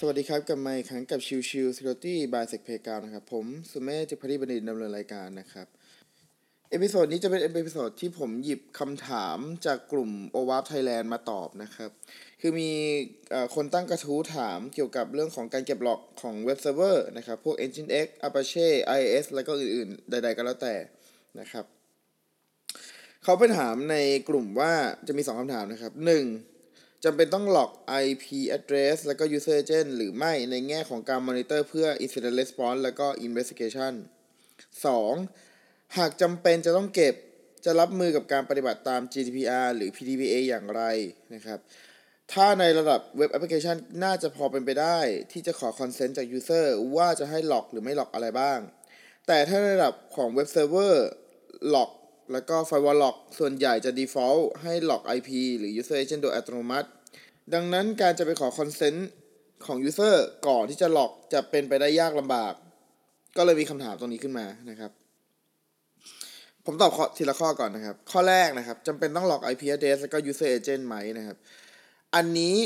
สวัสดีครับกับไมค์ครั้งกับชิวชิว Security by Sec p a y g r o u n นะครับ ผมสุเมธจิตภักดีบดินทร์ดำเนินรายการนะครับ episode นี้จะเป็น episode ที่ผมหยิบคำถามจากกลุ่ม o w a p Thailand มาตอบนะครับ คือมีคนตั้งกระทู้ถามเกี่ยวกับเรื่องของการเก็บ log ของ web server นะครับ พวก Nginx Apache IIS แล้วก็อื่นๆ ใด ๆ ก็แล้วแต่นะครับ เขาไปถามในกลุ่มว่าจะมี 2คำถามนะครับ 1 จำเป็นต้องหลอก IP address แล้วก็ user agent หรือไม่ในแง่ของการ monitor เพื่อ incident response แล้วก็ investigation 2. หากจำเป็นจะต้องเก็บจะรับมือกับการปฏิบัติตาม GDPR หรือ PDPA อย่างไรนะครับ ถ้าในระดับ web application น่าจะพอเป็นไปได้ ที่จะขอ consent จาก user ว่าจะให้ log หรือไม่ log อะไรบ้าง แต่ถ้าในระดับของ web serverหลอก แล้วก็ firewall lock ส่วนใหญ่จะ default ให้ lock IP หรือ user agent โดยอัตโนมัติ ดังนั้นการจะไปขอ consent ของ user ก่อนที่จะ lock จะเป็นไปได้ยากลำบาก ก็เลยมีคำถามตรงนี้ขึ้นมานะครับ ผมตอบทีละข้อก่อนนะครับ ข้อแรกนะครับจำเป็นต้อง lock IP address แล้วก็ user agent ไหมนะครับ อันนี้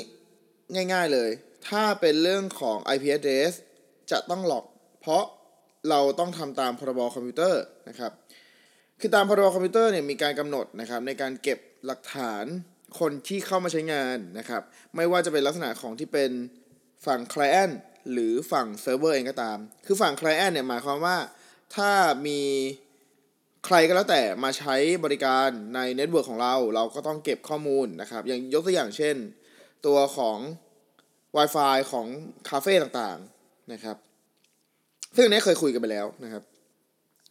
ง่ายๆเลย ถ้าเป็นเรื่องของ IP address จะต้อง log เพราะเราต้องทำตามพรบคอมพิวเตอร์นะครับ คือตามพรบคอมพิวเตอร์เนี่ยมีการกำหนดนะครับในการเก็บหลักฐานคนที่เข้ามาใช้งานนะครับ ไม่ว่าจะเป็นลักษณะของที่เป็นฝั่ง client หรือฝั่งเซิร์ฟเวอร์เองก็ตาม คือฝั่ง client เนี่ยหมายความว่าถ้ามีใครก็แล้วแต่มาใช้บริการใน network ของเรา เราก็ต้องเก็บข้อมูลนะครับอย่างยกตัวอย่างเช่น ตัวของ Wi-Fi ของคาเฟ่ต่างๆนะครับ ซึ่งนี้เคยคุยกันไปแล้วนะครับ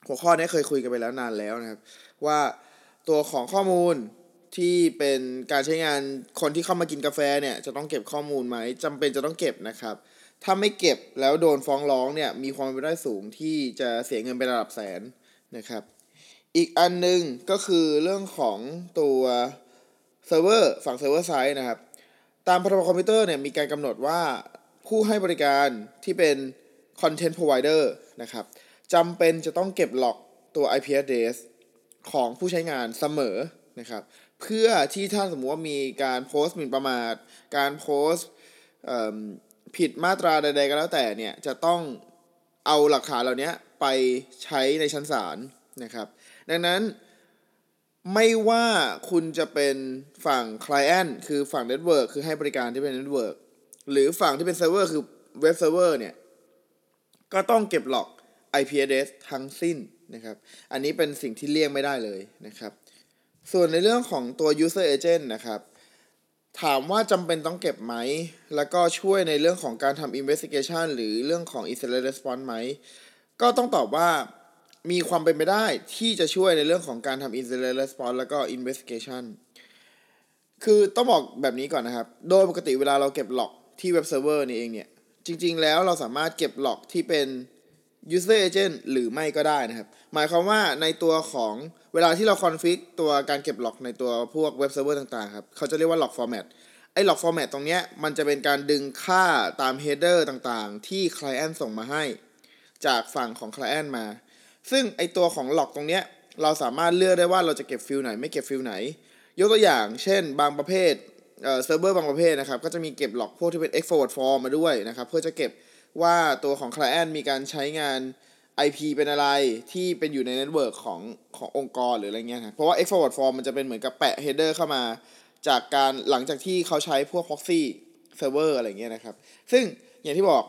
หัวข้อนี้เคยคุยกันไปแล้วนานแล้วนะครับ ว่าตัวของข้อมูลที่เป็นการใช้งานคนที่เข้ามากินกาแฟเนี่ยจะต้องเก็บข้อมูลไหมจำเป็นจะต้องเก็บนะครับ ถ้าไม่เก็บแล้วโดนฟ้องร้องเนี่ยมีความเป็นไปได้สูงที่จะเสียเงินไประดับแสนนะครับ อีกอันนึงก็คือเรื่องของตัวเซิร์ฟเวอร์ฝั่ง server side นะครับ ตามพรบคอมพิวเตอร์เนี่ยมีการกำหนดว่าผู้ให้บริการที่เป็น Content Provider นะครับ จำเป็นจะต้องเก็บ log ตัว IP address ของผู้ใช้งานเสมอนะครับ เพื่อที่ถ้าสมมติว่ามีการโพสต์หมิ่นประมาท การโพสต์ผิดมาตราใด ๆ ก็แล้วแต่เนี่ย จะต้องเอาหลักฐานเหล่านี้ไปใช้ในชั้นศาลนะครับ ดังนั้นไม่ว่าคุณจะเป็นฝั่ง Client คือฝั่ง Network คือให้บริการที่เป็น Network หรือฝั่งที่เป็นเซิร์ฟเวอร์คือเว็บเซิร์ฟเวอร์เนี่ย ก็ต้องเก็บหลอก IP address ทั้งสิ้นนะครับ อันนี้เป็นสิ่งที่เลี่ยงไม่ได้เลยนะครับ ส่วนในเรื่องของตัว user agent นะครับ ถามว่าจำเป็นต้องเก็บไหม แล้วก็ช่วยในเรื่องของการทำ investigation หรือเรื่องของ incident response ไหม ก็ต้องตอบว่ามีความเป็นไปได้ที่จะช่วยในเรื่องของการทำ incident response แล้วก็ investigation คือต้องบอกแบบนี้ก่อนนะครับ โดยปกติเวลาเราเก็บ log ที่เว็บเซิร์ฟเวอร์นี่เองเนี่ย จริง ๆ แล้วเราสามารถเก็บ log ที่เป็น user agent หรือไม่ก็ได้นะครับ หมายความว่าในตัวของเวลาที่เรา config ตัวการเก็บ log ในตัวพวกเว็บเซิร์ฟเวอร์ต่างๆครับเขาจะเรียกว่า log format ไอ้ log format ตรงเนี้ยมันจะเป็นการดึงค่าตาม header ต่างๆ ที่ client ส่งมาให้ จากฝั่งของ client มา ซึ่งไอตัวของ log ตรงเนี้ยเราสามารถเลือกได้ว่าเราจะเก็บ field ไหนไม่เก็บ field ไหน ยกตัวอย่าง เช่น บางประเภทเซิร์ฟเวอร์บางประเภทนะครับก็จะมีเก็บ log พวกที่เป็น X forwarded for มาด้วยนะครับเพื่อจะเก็บ ว่าตัวของ client มีการใช้งาน IP เป็นอะไรที่เป็นอยู่ใน network ของขององค์กรหรืออะไรเงี้ยครับเพราะว่า X forwarded for มันจะเป็นเหมือนกับแปะ header เข้ามา จากการหลังจากที่เขาใช้พวก proxy server อะไรเงี้ยนะครับ ซึ่งอย่างที่บอก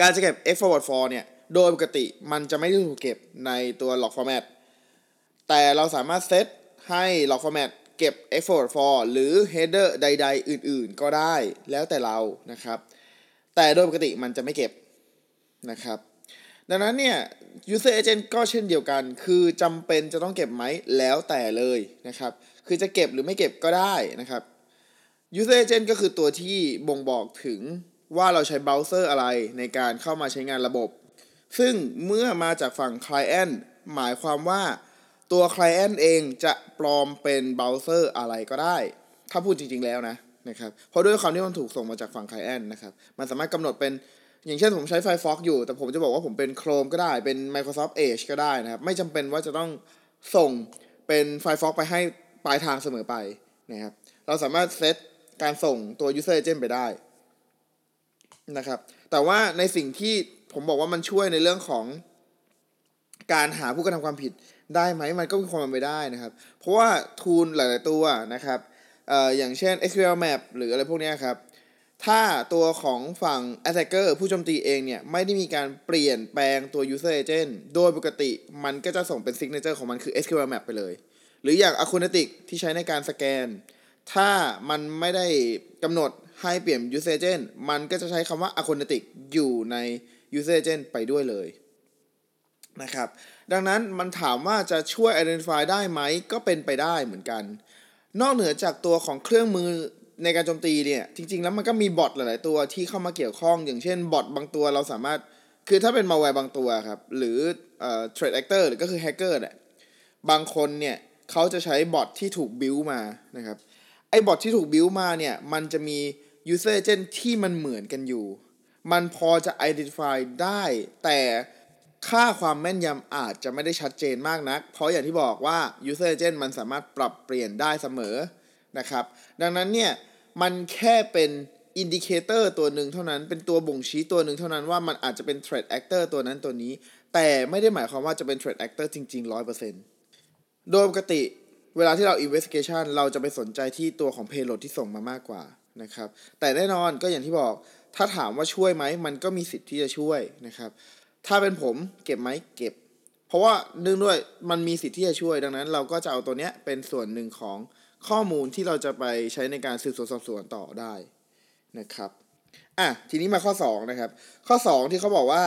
การจะเก็บ X forward form เนี่ย โดยปกติมันจะไม่ได้ถูกเก็บในตัว log format แต่เราสามารถเซตให้ log format เก็บ X forward form หรือ header ใด ๆ อื่น ๆ ก็ได้แล้วแต่เรานะครับ แต่โดยปกติมันจะไม่เก็บนะครับ ดังนั้นเนี่ย user agent ก็เช่นเดียวกัน คือจำเป็นจะต้องเก็บไหมแล้วแต่เลยนะครับ คือจะเก็บหรือไม่เก็บก็ได้นะครับ user agent ก็คือตัวที่บ่งบอกถึงว่าเราใช้เบราว์เซอร์อะไรในการเข้ามาใช้งานระบบ ซึ่งเมื่อมาจากฝั่ง client หมายความว่าตัว client เองจะปลอมเป็นเบราว์เซอร์อะไรก็ได้ ถ้าพูดจริงๆแล้วนะ นะครับเพราะด้วยความที่มันถูกส่งมาจากฝั่ง client นะครับมันสามารถกำหนดเป็นอย่างเช่นผมใช้ Firefox อยู่ แต่ผมจะบอกว่าผมเป็น Chrome ก็ได้เป็น Microsoft Edge ก็ได้นะครับ ไม่จำเป็นว่าจะต้องส่งเป็น Firefox ไปให้ปลายทางเสมอไปนะครับ เราสามารถเซตการส่งตัว user agent ไปได้นะครับ แต่ว่าในสิ่งที่ผมบอกว่ามันช่วยในเรื่องของการหาผู้กระทำความผิดได้ไหม มันก็มีความเป็นไปได้นะครับ เพราะว่าทูลหลาย ๆ ตัวนะครับ เอ่ออย่างเช่น SQL Map หรืออะไรพวกนี้ครับ ถ้าตัวของฝั่ง attacker ผู้โจมตีเองเนี่ย ไม่ได้มีการเปลี่ยนแปลงตัว user agent โดยปกติมันก็จะส่งเป็น signature ของมันคือ SQL Map ไปเลย หรืออย่าง Aconatic ที่ใช้ในการสแกน ถ้ามันไม่ได้กำหนดให้เปลี่ยน user agent มันก็จะใช้คำว่า Aconatic อยู่ใน user agent ไปด้วยเลยนะครับ ดังนั้นมันถามว่าจะช่วย identify ได้ไหมก็เป็นไปได้เหมือนกัน นอกเหนือจากตัวของเครื่องมือในการโจมตีเนี่ย จริง ๆ แล้วมันก็มีบอทหลาย ๆ ตัวที่เข้ามาเกี่ยวข้อง อย่างเช่นบอทบางตัวเราสามารถ คือถ้าเป็นมาแวร์บางตัวครับ หรือเอ่อ threat actor หรือก็คือ hacker เนี่ยบางคนเนี่ยเขาจะใช้บอทที่ถูกบิวมานะครับ ไอ้บอทที่ถูกบิวมาเนี่ย มันจะมี user agent ที่มันเหมือนกันอยู่ มันพอจะ identify ได้แต่ ค่าความแม่นยำอาจจะไม่ได้ชัดเจนมากนัก เพราะอย่างที่บอกว่า user agent มันสามารถปรับเปลี่ยนได้เสมอนะครับ ดังนั้นเนี่ยมันแค่เป็นindicator ตัวหนึ่งเท่านั้น เป็นตัวบ่งชี้ตัวหนึ่งเท่านั้นว่ามันอาจจะเป็น threat actor ตัวนั้นตัวนี้ แต่ไม่ได้หมายความว่าจะเป็น threat actor จริง ๆ 100%โดยปกติเวลาที่เรา investigation เราจะไปสนใจที่ตัวของ payload ที่ส่งมามากกว่านะครับ แต่แน่นอนก็อย่างที่บอก ถ้าถามว่าช่วยไหม มันก็มีสิทธิ์ที่จะช่วยนะครับ ถ้าเป็นผมเก็บไหมเก็บ เพราะว่าเนื่องด้วยมันมีสิทธิ์ที่จะช่วยดังนั้น เราก็จะเอาตัวเนี้ยเป็นส่วนหนึ่งของข้อมูลที่เราจะไปใช้ในการสืบสวนสอบสวนต่อได้นะครับอะทีนี้มาข้อ2นะครับข้อ 2 ที่เขาบอกว่า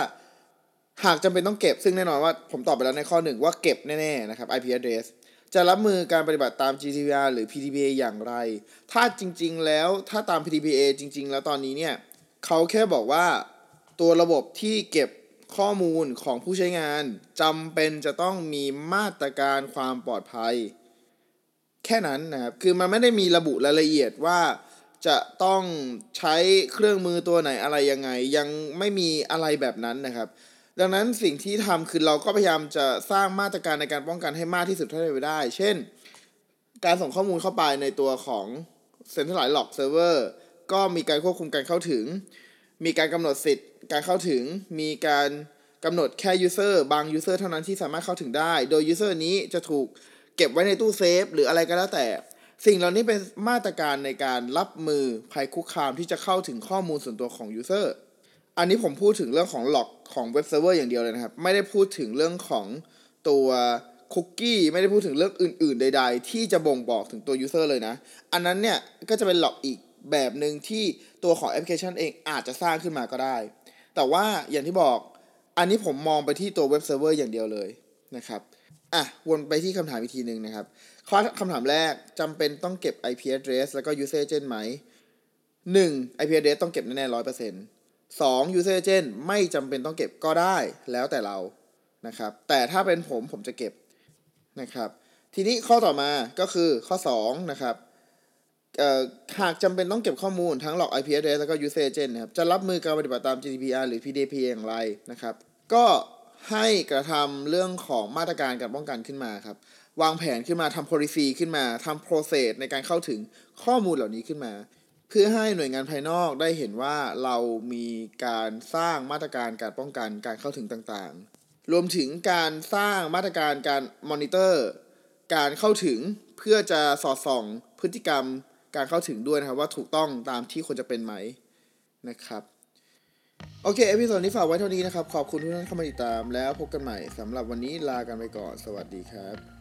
หากจำเป็นต้องเก็บซึ่งแน่นอนว่าผมตอบไปแล้วในข้อหนึ่งว่าเก็บแน่ๆนะครับ IP address จะรับมือการปฏิบัติตาม GDPR หรือ PDPA อย่างไร ถ้าจริง ๆ แล้วถ้าตาม PDPA จริง ๆ แล้วตอนนี้เนี่ยเขาแค่บอกว่าตัวระบบที่เก็บ ข้อมูลของผู้ใช้งานจำเป็นจะต้องมีมาตรการความปลอดภัย แค่นั้นนะครับ คือมันไม่ได้มีระบุรายละเอียดว่าจะต้องใช้เครื่องมือตัวไหนอะไรยังไง ยังไม่มีอะไรแบบนั้นนะครับ ดังนั้นสิ่งที่ทำคือเราก็พยายามจะสร้างมาตรการในการป้องกันให้มากที่สุดเท่าที่จะได้ เช่น การส่งข้อมูลเข้าไปในตัวของ Centralized Log Server ก็มีการควบคุมการเข้าถึง มีการกำหนดสิทธิ การเข้าถึงมีการกำหนดแค่ user บาง user เท่านั้นที่สามารถเข้าถึงได้ โดย user นี้จะถูกเก็บไว้ในตู้เซฟหรืออะไรก็แล้วแต่ สิ่งเหล่านี้เป็นมาตรการในการรับมือภัยคุกคามที่จะเข้าถึงข้อมูลส่วนตัวของ user อันนี้ผมพูดถึงเรื่องของ log ของเว็บเซิร์ฟเวอร์อย่างเดียวเลยนะครับ ไม่ได้พูดถึงเรื่องของตัวคุกกี้ไม่ได้พูดถึงเรื่องอื่น ๆ ใด ๆ ที่จะบ่งบอกถึงตัว user เลยนะ อันนั้นเนี่ยก็จะเป็น log อีกแบบหนึ่งที่ตัวของแอปพลิเคชันเองอาจจะสร้างขึ้นมาก็ได้ แต่ว่าอย่างที่บอกอันนี้ผมมองไปที่ตัวเว็บเซิร์ฟเวอร์อย่างเดียวเลยนะครับอะวนไปที่คำถามอีกทีหนึ่งนะครับข้อคำถามแรกจำเป็นต้องเก็บ IP address แล้วก็ user agent ไหม 1. IP address ต้องเก็บแน่ๆร้อยเปอร์เซ็นต์สอง user agent ไม่จำเป็นต้องเก็บก็ได้แล้วแต่เรานะครับ แต่ถ้าเป็นผมผมจะเก็บนะครับ ทีนี้ข้อต่อมาก็คือข้อ2นะครับ หากจำเป็นต้องเก็บข้อมูลทั้งหลอก IP address แล้วก็ user agent นะครับ จะรับมือการปฏิบัติตาม GDPR หรือ PDPA อย่างไรนะครับ ก็ให้กระทำเรื่องของมาตรการการป้องกันขึ้นมาครับ วางแผนขึ้นมาทำ policy ขึ้นมาทำ process ในการเข้าถึงข้อมูลเหล่านี้ขึ้นมา เพื่อให้หน่วยงานภายนอกได้เห็นว่าเรามีการสร้างมาตรการการป้องกันการเข้าถึงต่างๆ รวมถึงการสร้างมาตรการการมอนิเตอร์ การเข้าถึงเพื่อจะสอดส่องพฤติกรรม การเข้าถึงด้วยนะครับว่าถูกต้องตามที่ควรจะเป็นไหมนะครับโอเค episode นี้ฝากไว้เท่านี้นะครับ ขอบคุณทุกท่านเข้ามาติดตามแล้วพบกันใหม่สำหรับวันนี้ลากันไปก่อน สวัสดีครับ